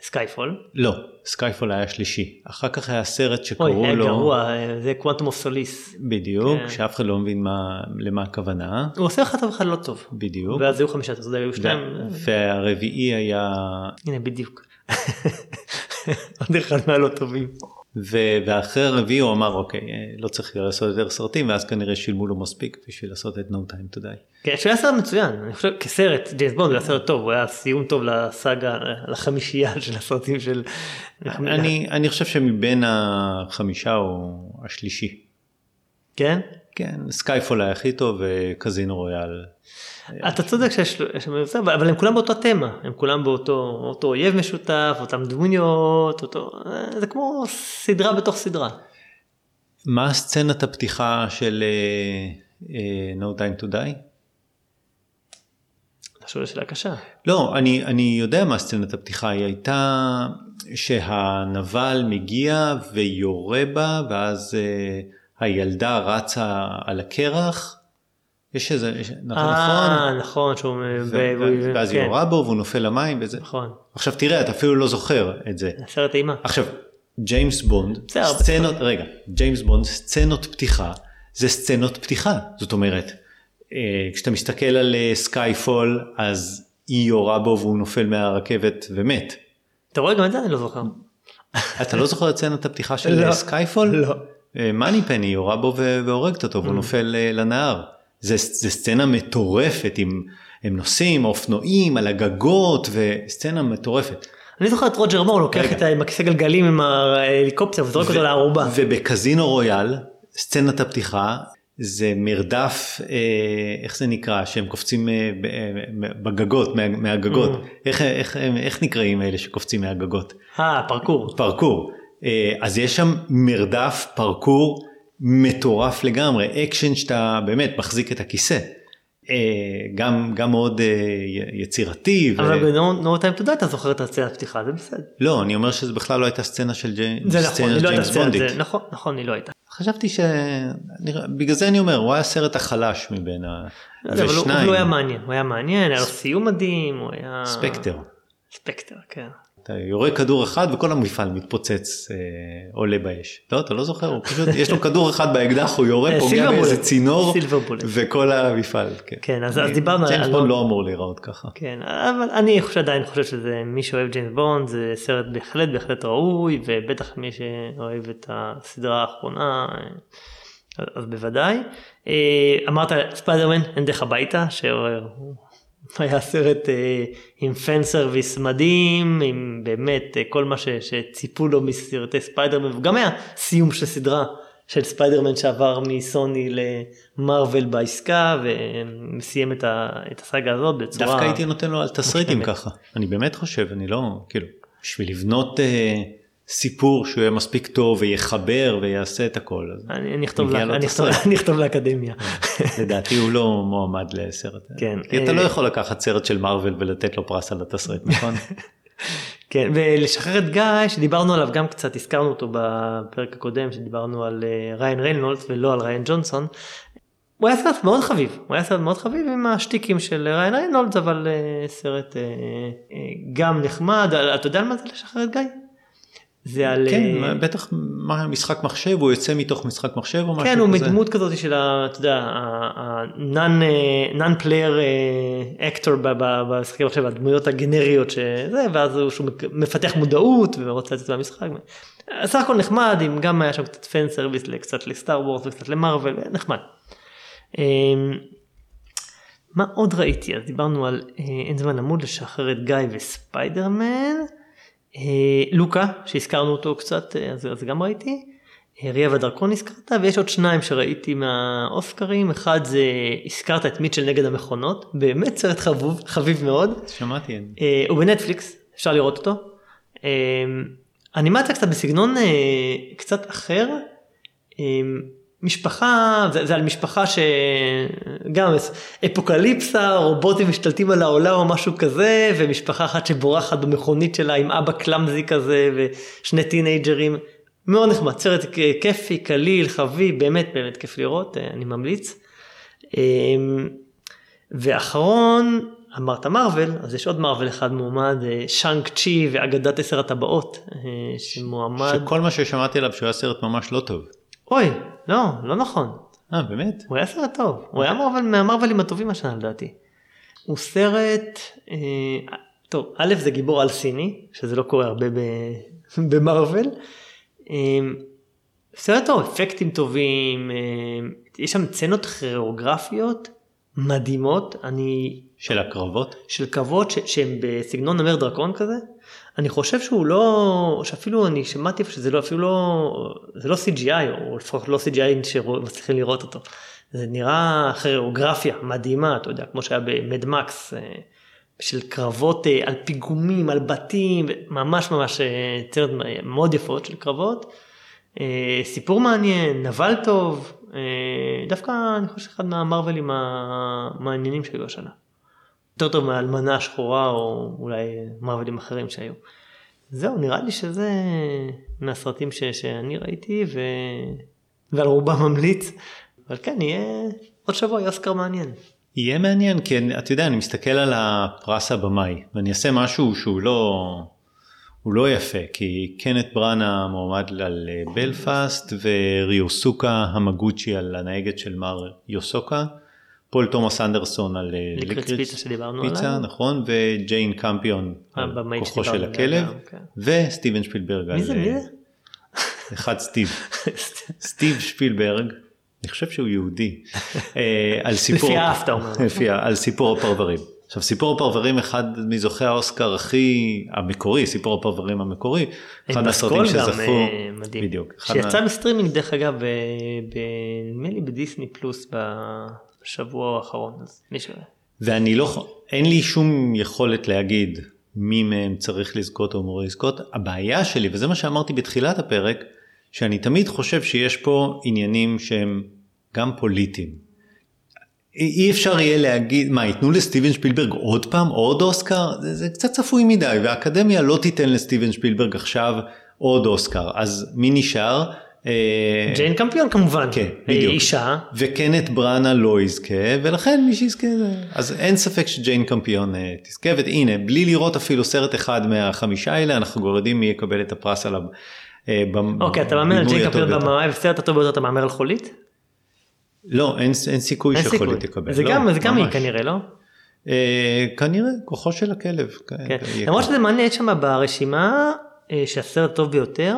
סקייפול. לא, סקייפול היה שלישי. אחר כך היה סרט אוי, שקראו היה לו... גרוע, אה, זה Quantum of Solace. בדיוק, כן. שאף אחד לא מבין מה, למה הכוונה. הוא עושה אחד טוב אחד לא טוב. בדיוק. ואז היו חמישה, אז היו שניים. והרביעי היה... הנה בדיוק. עוד אחד מהלא טובים. ו- ואחרי הרביעי הוא אמר אוקיי לא צריך לעשות יותר סרטים ואז כנראה שילמו לו מספיק בשביל לעשות את No Time to Die. כן, שהוא היה סרט מצוין, אני חושב כסרט, ג'יימס בונד הוא היה סרט טוב, הוא היה סיום טוב לסאגה, לחמישייה של הסרטים של... אני, אני חושב שמבין החמישה הוא השלישי. כן? כן, סקייפול היה הכי טוב וקזינו רויאל. אתה צודק שיש יש שם מבצע, אבל הם כולם באותה תמה, הם כולם באותו אותו אויב משותף, אותם דמוניות, אותו... זה כמו סדרה בתוך סדרה. מה סצנת הפתיחה של אה, אה, No Time to Die? אתה שואל שאלה קשה. לא, אני, אני יודע מה סצנת הפתיחה, היא הייתה שהנבל מגיע ויורה בה ואז אה, הילדה רצה על הקרח. יש איזה, יש, נכון, אה, נכון? נכון, שהוא... ואז היא כן, יורה בו והוא נופל למים וזה. נכון, עכשיו תראה, אתה אפילו לא זוכר את זה. סרט אימה. עכשיו, ג'יימס בונד, סצנות, רגע, ג'יימס בונד, סצנות פתיחה, זה סצנות פתיחה. זאת אומרת, אה, כשאתה מסתכל על אה, סקייפול, אז היא יורה בו והוא נופל מהרכבת ומת. אתה רואה גם את זה אני לא זוכר. אתה לא זוכר את סצנת הפתיחה של לא. אה, סקייפול? לא. אה, מאניפני יורה בו והורגת אותו והוא נופל אה, לנהר. זה, זה סצנה מטורפת, עם, הם נוסעים, אופנועים על הגגות, וסצנה מטורפת. אני זוכר את רוג'ר מור לוקח רגע. את ה- עם הכיסא גלגלים עם ההליקופטר וזורק אותו לארובה. ובקזינו רויאל, סצנת הפתיחה, זה מרדף, אה, איך זה נקרא, שהם קופצים אה, אה, בגגות, מה, מהגגות. אממ. איך, איך, איך נקראים אלה שקופצים מהגגות? אה, פרקור. פרקור. אה, אז יש שם מרדף, פרקור, מטורף לגמרי, אקשן שאתה באמת מחזיק את הכיסא. אה, גם, גם מאוד אה, יצירתי. ו- אבל ב-No Time to Die אתה זוכר את הסצנת פתיחה, זה בסדר. לא, אני אומר שזה בכלל לא הייתה סצנה של נכון, לא ג'יימס בונדית. נכון, נכון, היא לא הייתה. חשבתי ש... בגלל זה אני אומר, הוא היה הסרט החלש מבין ה... לא ושניים, הוא היה מעניין, הוא היה מעניין, היה לו סיום מדהים, הוא היה... ספקטר. ספקטר, כן. אתה יורה כדור אחד וכל המפעל מתפוצץ, אה, עולה באש. לא, אתה לא זוכר, הוא פשוט, יש לו כדור אחד באקדח, הוא יורה, אה, פוגע באיזה. צינור. וכל המפעל, כן. כן, אז- אני- אז דיברנו על- ג'יימס בונד לא אמור להיראות ככה. כן, אבל אני חושב, עדיין חושב שזה מי שאוהב ג'יימס בונד זה סרט בהחלט בהחלט ראוי ובטח מי שאוהב את הסדרה האחרונה אז, אז בוודאי. אה, אמרת ספיידרמן אין דרך הביתה שהוא היה סרט אה, עם fan service מדהים עם באמת אה, כל מה ש, שציפו לו מסרטי ספיידרמן וגם היה סיום של סדרה של ספיידרמן שעבר מסוני למארוול בעסקה וסיים את, ה, את הסאגה הזאת בצורה דווקא הייתי נותן לו על תסריט. ככה. אני באמת חושב, אני לא, כאילו, בשביל לבנות אה, סיפור שהוא יהיה מספיק טוב ויחבר ויעשה את הכל. אני, אני אכתוב, לאקדמיה. לדעתי הוא לא מועמד לסרט. כן, כי אתה אה, לא יכול לקחת סרט של מארוול ולתת לו פרס על התסריט, נכון? כן, ולשחרר את גיא שדיברנו עליו גם קצת, הזכרנו אותו בפרק הקודם שדיברנו על אה, ריאן ריינולדס ולא על ריאן ג'ונסון. הוא היה סרט מאוד חביב, הוא היה סרט מאוד חביב עם השטיקים של ריאן ריינולדס אבל אה, סרט אה, אה, גם נחמד, אתה יודע על מה זה לשחרר את גיא? זה על... כן, אה, בטח מה, משחק מחשב, הוא יוצא מתוך משחק מחשב או משהו כן, הוא כזה. מדמות כזאת של ה... אתה יודע, ה-non player actor במשחקים עכשיו, הדמויות הגנריות שזה, ואז הוא שהוא מפתח מודעות ורוצה לצאת מהמשחק. סך הכל נחמד, אם גם היה שם קצת fan service קצת לסטאר וורז וקצת למארוול, נחמד. אמ, מה עוד ראיתי? אז דיברנו על אה, אין זמן למות לשחרר את גיא וספיידרמן. אה, לוקה, שהזכרנו אותו קצת, אה, אז, אז גם ראיתי. אה, ריה והדרקון הזכרת, ויש עוד שניים שראיתי מהאוסקרים. אחד זה, הזכרת את מיטשל נגד המכונות, באמת סרט חבוב, חביב מאוד. שמעתי. אני- אה, הוא בנטפליקס, אפשר לראות אותו. אה, אנימציה קצת בסגנון אה, קצת אחר. משפחה זה, זה על משפחה שגם אפוקליפסה רובוטים משתלטים על העולם או משהו כזה ומשפחה אחת שבורחת במכונית שלה עם אבא קלאמזי כזה ושני טינג'רים מאוד נחמד סרט כיפי קליל חביב באמת באמת כיף לראות אני ממליץ. אמ, ואחרון אמרת מארוול אז יש עוד מארוול אחד מועמד שאנק צ'י ואגדת עשר הטבעות אה, שמועמד שכל מה ששמעתי עליו שהוא היה סרט ממש לא טוב. אוי לא לא נכון. אה באמת? הוא היה סרט טוב הוא היה מארוול מהמארוולים הטובים השנה לדעתי. הוא סרט אה, טוב א' זה גיבור על סיני שזה לא קורה הרבה במארוול. אה, סרט טוב אפקטים טובים אה, יש שם צנות כיאוגרפיות מדהימות אני של הקרבות של קרבות שהם בסגנון נמר דרקון כזה אני חושב שהוא לא שאפילו אני שמעתי שזה לא אפילו לא זה לא CGI או לפחות לא CGI שמצליחים לראות אותו. זה נראה כיאוגרפיה מדהימה אתה יודע כמו שהיה במד מקס אה, של קרבות אה, על פיגומים על בתים ממש ממש צרת מאוד יפות של קרבות. סיפור מעניין נבל טוב דווקא אני חושב שאחד מהמרווילים המעניינים שהיו השנה. יותר טוב מהאלמנה השחורה או אולי מרווילים אחרים שהיו. זהו נראה לי שזה מהסרטים ש, שאני ראיתי ו... ועל רובם ממליץ. אבל כן יהיה עוד שבוע יהיה אוסקר מעניין. יהיה מעניין כי אתה יודע אני מסתכל על הפרס הבמאי ואני אעשה משהו שהוא לא הוא לא יפה כי קנת בראנה מועמד על בלפאסט וריוסוקה המגוצ'י על הנהגת של מר יוסוקה. פול תומאס אנדרסון על ליקוריץ פיצה שדיברנו פיצה עליו. נכון וג'יין קמפיון על הבמאי כוחו של הכלב כן. וסטיבן שפילברג מי על זה מי זה? אחד סטיב סטיב שפילברג אני חושב שהוא יהודי אה, על סיפור לפי האף אתה אומר. לפי על סיפור הפרברים. עכשיו סיפור הפרברים אחד מזוכי האוסקר הכי המקורי סיפור הפרברים המקורי אחד גם, שזכו אה, מדהים. בדיוק שיצא בסטרימינג דרך אגב נדמה לי בדיסני פלוס בשבוע האחרון אז מי ש... ואני לא אין לי שום יכולת להגיד מי מהם צריך לזכות או אמור לזכות הבעיה שלי וזה מה שאמרתי בתחילת הפרק שאני תמיד חושב שיש פה עניינים שהם גם פוליטיים. אי אפשר יהיה להגיד מה ייתנו לסטיבן שפילברג עוד פעם עוד אוסקר זה, זה קצת צפוי מדי והאקדמיה לא תיתן לסטיבן שפילברג עכשיו עוד אוסקר אז מי נשאר? אה, ג'יין קמפיון כמובן. כן, בדיוק. אישה. וקנט בראנה לא יזכה ולכן מי שיזכה זה אז אין ספק שג'יין קמפיון אה, תזכה והנה בלי לראות אפילו סרט אחד מהחמישה האלה אנחנו כבר יודעים מי יקבל את הפרס עליו. אה, אוקיי אתה מהמר על ג'יין קמפיון. במאי בסרט הטוב ביותר אתה מהמר על חולית? לא אין, אין סיכוי אין סיכוי. שחולית תקבל. זה לא, גם זה גם היא. כנראה לא? אה, כנראה כוחו של הכלב. כן. יהיה למרות. שזה מעניין יש שם ברשימה שהסרט הטוב ביותר.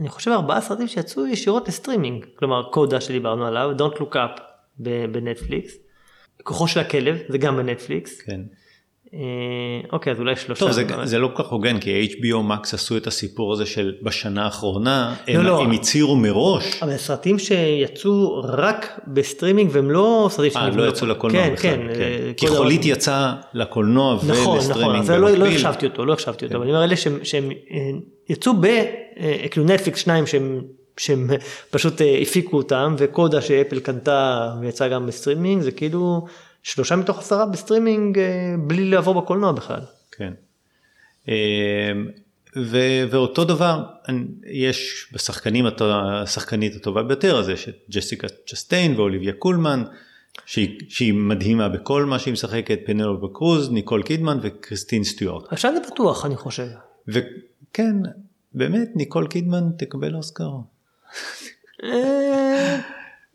אני חושב ארבעה סרטים שיצאו ישירות לסטרימינג כלומר קודה שדיברנו עליו Don't Look Up בנטפליקס. כוחו של הכלב זה גם בנטפליקס. כן. אה, אוקיי אז אולי שלושה. טוב זה, אבל- זה לא כל כך הוגן כי HBO Max עשו את הסיפור הזה של בשנה האחרונה לא, הם, לא. הם הצהירו מראש אבל סרטים שיצאו רק בסטרימינג והם לא סרטים אה, שנבנו- לא יצאו לקולנוע כן, בכלל, כן, אה, כי קודה חולית הוזן. יצא לקולנוע נכון, נכון, ולסטרימינג לא, לא במקביל. החשבתי אותו, לא החשבתי אותו, כן. אבל אני אומר אלה שהם, שהם אה, יצאו ב, אה, כאילו נטפליקס שניים שהם, שהם פשוט אה, הפיקו אותם, וקודה שאפל קנתה ויצא גם בסטרימינג, זה כאילו שלושה מתוך עשרה בסטרימינג אה, בלי לעבור בקולנוע בכלל. כן. אמ, ו- ואותו דבר יש בשחקנים השחקנית הטובה ביותר אז יש את ג'סיקה צ'סטיין ואוליביה קולמן שהיא, שהיא מדהימה בכל מה שהיא משחקת פנלובה קרוז ניקול קידמן וקריסטין סטיוארט עכשיו זה פתוח אני חושב. וכן באמת ניקול קידמן תקבל אוסקר אה,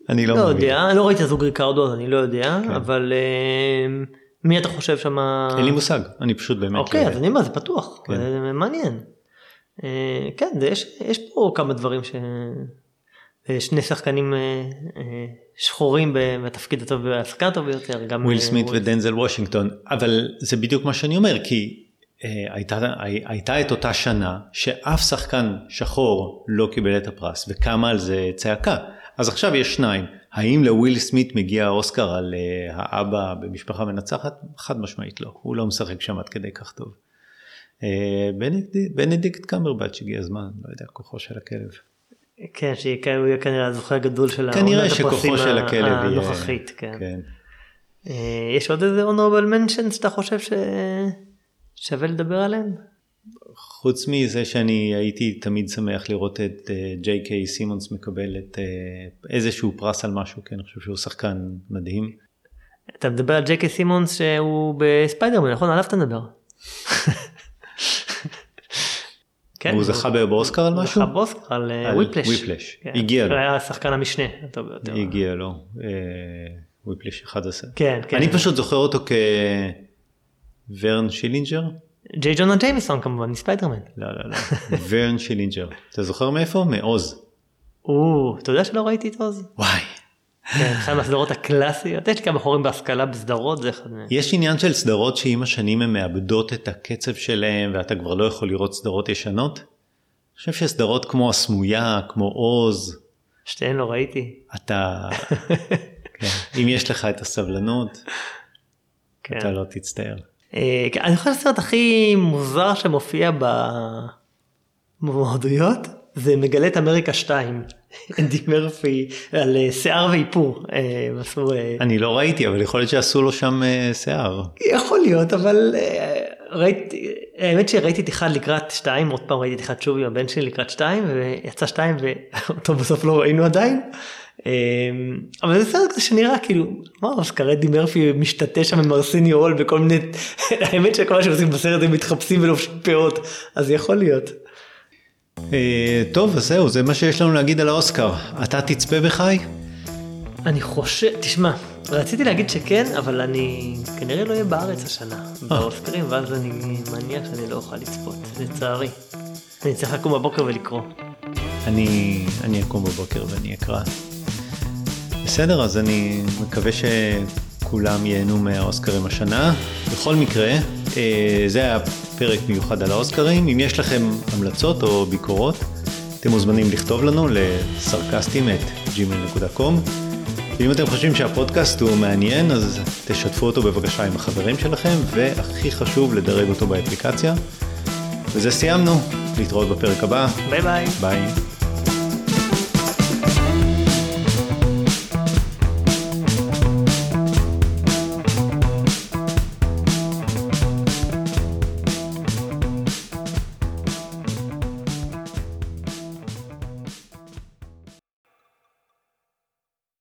אני לא לא מאמין. יודע, לא ראיתי את הזוג ריקארדו אז אני לא יודע, כן. אבל אה, מי אתה חושב שם? אין לי מושג אני פשוט באמת אוקיי, לא אז אני אומר, זה פתוח, כן. זה מעניין. אה, כן, זה- יש, יש פה כמה דברים ש... אה, שני שחקנים שחורים בתפקיד הטוב, השחקן הטוב ביותר, גם וויל סמית וויל- ודנזל וושינגטון אבל זה בדיוק מה שאני אומר כי הייתה, הייתה את אותה שנה שאף שחקן שחור לא קיבל את הפרס וקמה על זה צעקה אז עכשיו יש שניים האם לוויל סמית מגיע האוסקר על אה, האבא במשפחה מנצחת חד משמעית לא הוא לא משחק שם עד כדי כך טוב. אה, בנדיקט, קמברבץ' הגיע הזמן לא יודע כוחו של הכלב. כן, שהוא יהיה כנראה הזוכה הגדול של העונת הפרסים של הכלב יהיה... הנוכחית, כן. כן. אה, יש עוד איזה honorable mentions שאתה חושב ששווה לדבר עליהם? חוץ מזה שאני הייתי תמיד שמח לראות את אה, ג'יי קיי סימונס מקבל את אה, איזשהו פרס על משהו, כי אני חושב שהוא שחקן מדהים. אתה מדבר על ג'יי קיי סימונס שהוא בספיידרמן, נכון? עליו אתה מדבר. כן, הוא זכה באוסקר על הוא משהו? זכה באוסקר על וויפלש. וויפלש. כן. הגיע לו. הוא היה שחקן המשנה הטוב ביותר. הגיע לו. אה, וויפלש 11. כן, כן. אני פשוט זוכר אותו כוורן שילינגר? ג'יי ג'ונה ג'יימיסון כמובן מספיידרמן. לא, לא, לא. ורן שילינגר. אתה זוכר מאיפה? מעוז. או, אתה יודע שלא ראיתי את עוז? וואי. כן, אחד מהסדרות הקלאסיות. יש לי כמה בורים בהשכלה בסדרות, זה אחד מהם. יש עניין של סדרות שעם השנים הן מאבדות את הקצב שלהם ואתה כבר לא יכול לראות סדרות ישנות. אני חושב שסדרות כמו הסמויה, כמו עוז, שתיהן לא ראיתי. אתה, כן, אם יש לך את הסבלנות, כן. אתה לא תצטער. אה, כן, אני חושב שהסרט הכי מוזר שמופיע במועדויות זה מגלה את אמריקה 2. אנדי מרפי על אה, שיער ואיפור. אה, אני לא ראיתי, אבל יכול להיות שעשו לו שם שיער. יכול להיות אבל ראיתי האמת שראיתי את אחד לקראת שתיים עוד פעם ראיתי את אחד שוב עם הבן שלי לקראת שתיים ויצא שתיים ואותו בסוף לא ראינו עדיין. אה, אבל זה סרט שנראה כאילו מה אוסקר אדי מרפי משתתה שם עם ארסיני הול וכל מיני האמת שכל מה שעושים בסרט הם מתחפשים ולובשים פאות אז יכול להיות. אה, טוב, אז זהו, זה מה שיש לנו להגיד על האוסקר. אתה תצפה בחי? אני חושב תשמע רציתי להגיד שכן אבל אני כנראה לא אהיה בארץ השנה באוסקרים ואז אני מניח שאני לא אוכל לצפות לצערי. אני צריך לקום בבוקר ולקרוא. אני, אני אקום בבוקר ואני אקרא. בסדר, אז אני מקווה שכולם ייהנו מהאוסקרים השנה. בכל מקרה, אה, זה היה פרק מיוחד על האוסקרים. אם יש לכם המלצות או ביקורות, אתם מוזמנים לכתוב לנו לסרקסטים את gmail.com. ואם אתם חושבים שהפודקאסט הוא מעניין, אז תשתפו אותו בבקשה עם החברים שלכם, והכי חשוב, לדרג אותו באפליקציה. וזה סיימנו, להתראות בפרק הבא, ביי ביי. ביי.